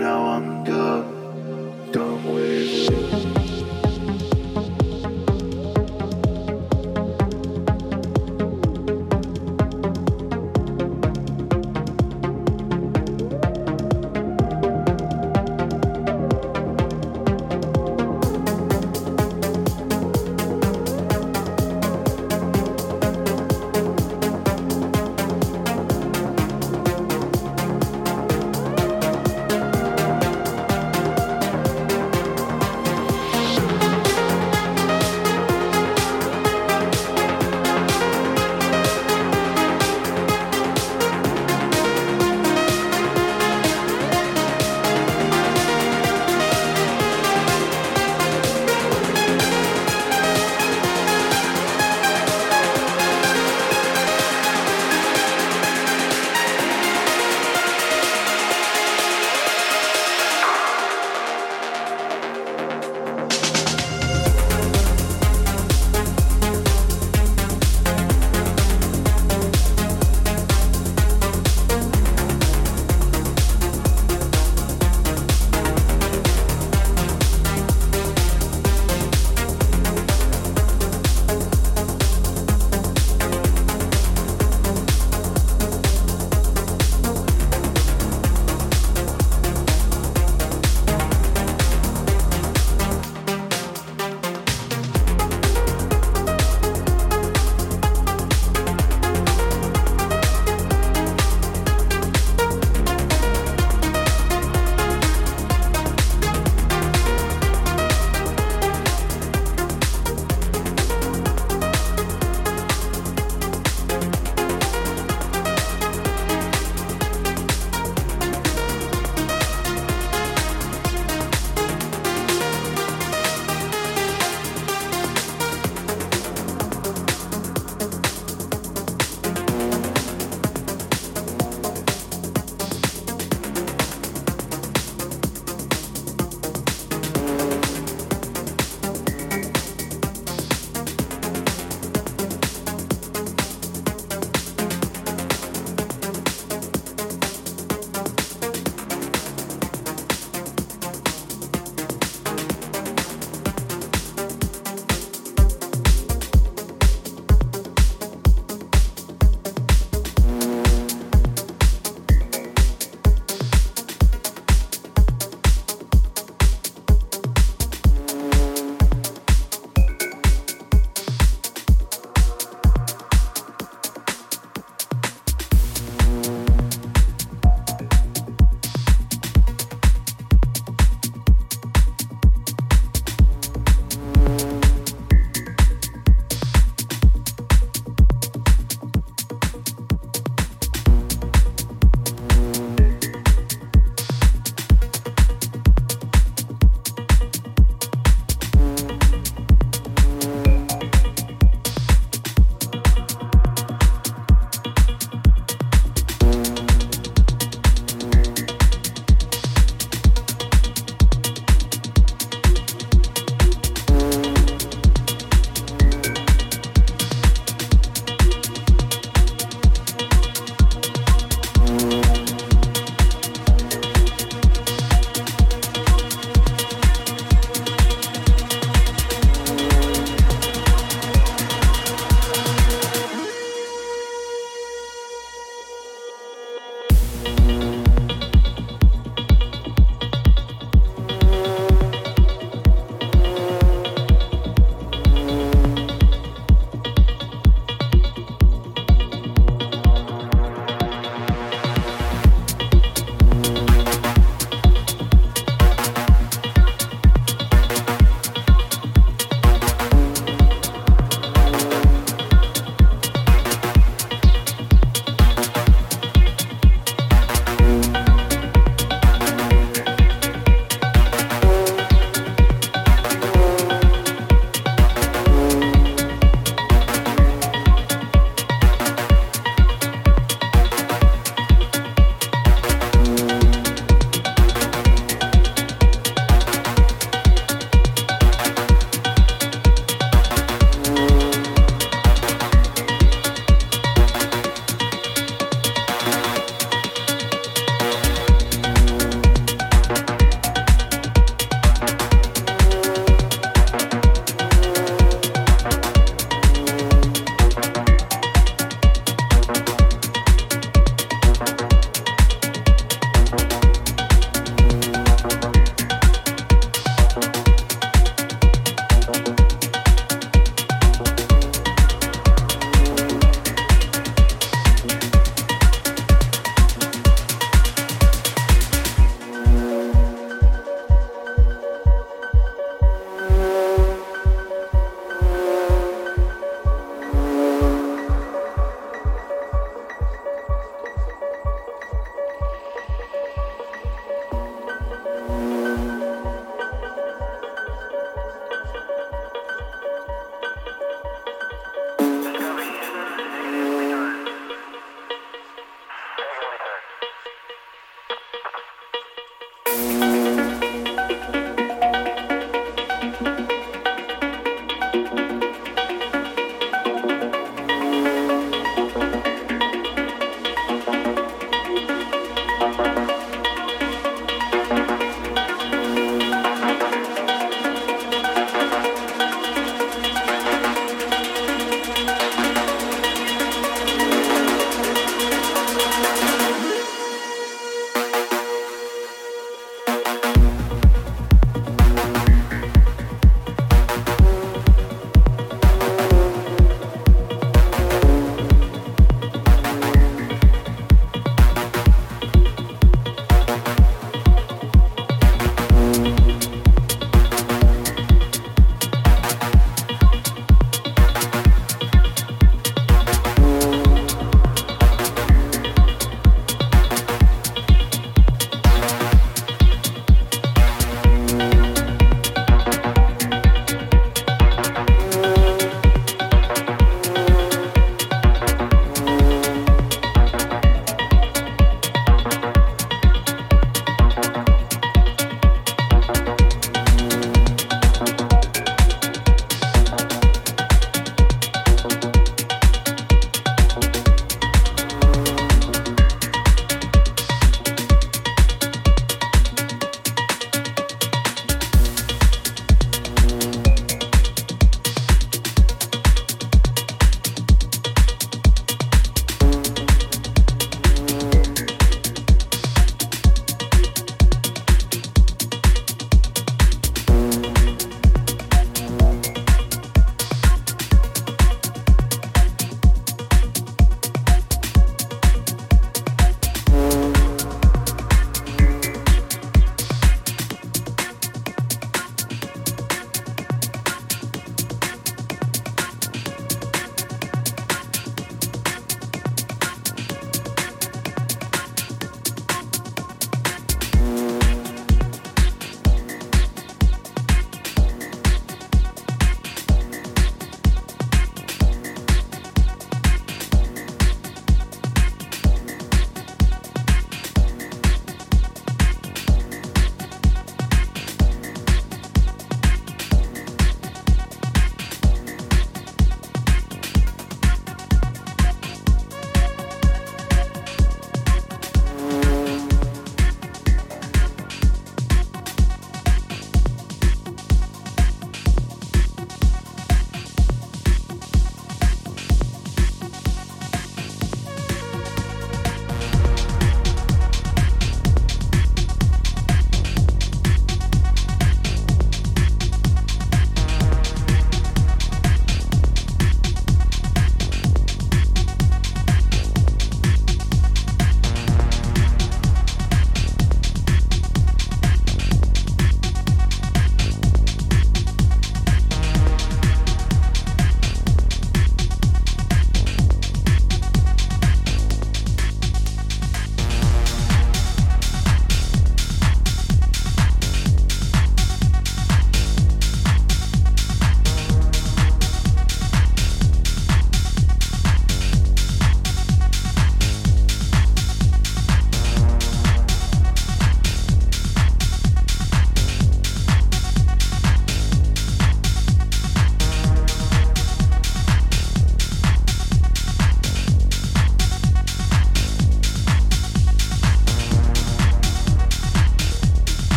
now I'm